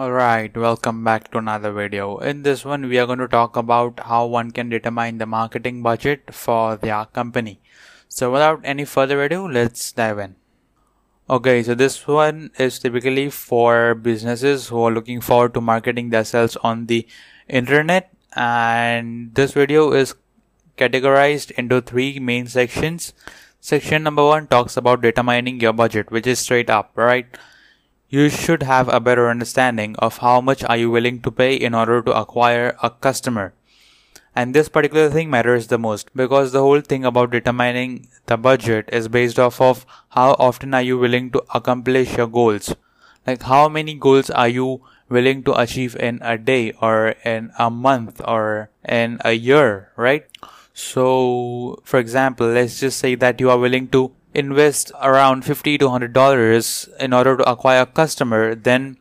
Alright, welcome back to another video. In this one, we are going to talk about how one can determine the marketing budget for their company. So without any further ado, let's dive in. Okay, so this one is typically for businesses who are looking forward to marketing themselves on the internet. And this video is categorized into three main sections. Section number one talks about determining your budget, which is straight up, right? You should have a better understanding of how much are you willing to pay in order to acquire a customer. And this particular thing matters the most because the whole thing about determining the budget is based off of how often are you willing to accomplish your goals. Like how many goals are you willing to achieve in a day or in a month or in a year, right? So, for example, let's just say that you are willing to invest around 50 to 100 dollars in order to acquire a customer then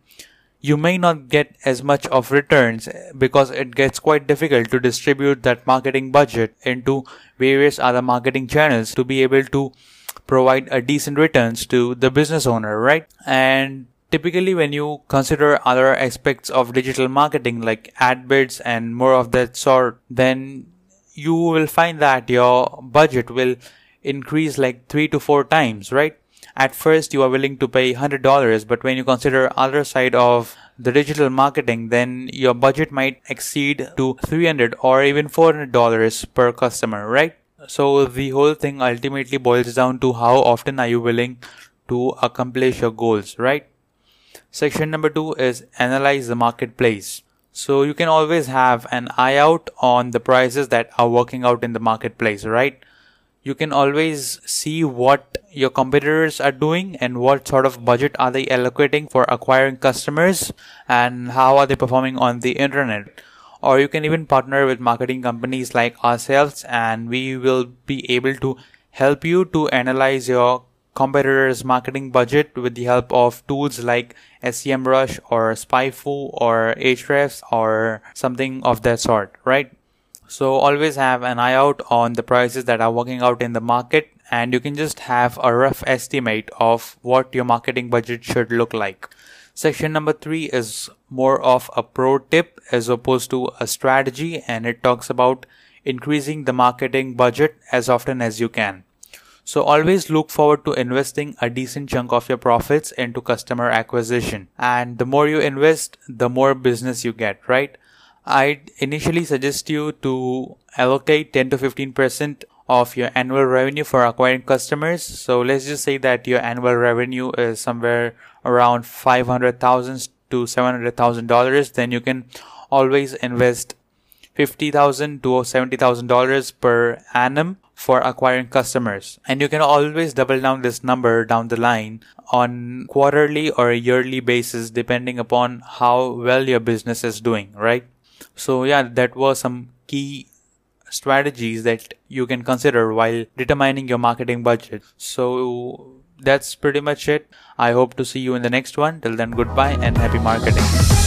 you may not get as much of returns because it gets quite difficult to distribute that marketing budget into various other marketing channels to be able to provide a decent returns to the business owner right? And typically when you consider other aspects of digital marketing like ad bids and more of that sort then you will find that your budget will increase like three to four times, right? At first you are willing to pay $100, but when you consider other side of the digital marketing, then your budget might exceed to 300 or even $400 per customer, right? So the whole thing ultimately boils down to how often are you willing to accomplish your goals, right? Section number two is analyze the marketplace. So you can always have an eye out on the prices that are working out in the marketplace, right? You can always see what your competitors are doing and what sort of budget are they allocating for acquiring customers and how are they performing on the internet. Or you can even partner with marketing companies like ourselves and we will be able to help you to analyze your competitors marketing budget with the help of tools like SEMrush or SpyFu or Ahrefs or something of that sort right so always have an eye out on the prices that are working out in the market and you can just have a rough estimate of what your marketing budget should look like. Section number three is more of a pro tip as opposed to a strategy and it talks about increasing the marketing budget as often as you can. So always look forward to investing a decent chunk of your profits into customer acquisition. And the more you invest, the more business you get, right? I'd initially suggest you to allocate 10 to 15% of your annual revenue for acquiring customers. So let's just say that your annual revenue is somewhere around 500,000 to 700,000 dollars. Then you can always invest 50,000 to 70,000 dollars per annum for acquiring customers. And you can always double down this number down the line on quarterly or yearly basis depending upon how well your business is doing, right? So yeah, that was some key strategies that you can consider while determining your marketing budget. So that's pretty much it. I hope to see you in the next one. Till then, goodbye and happy marketing.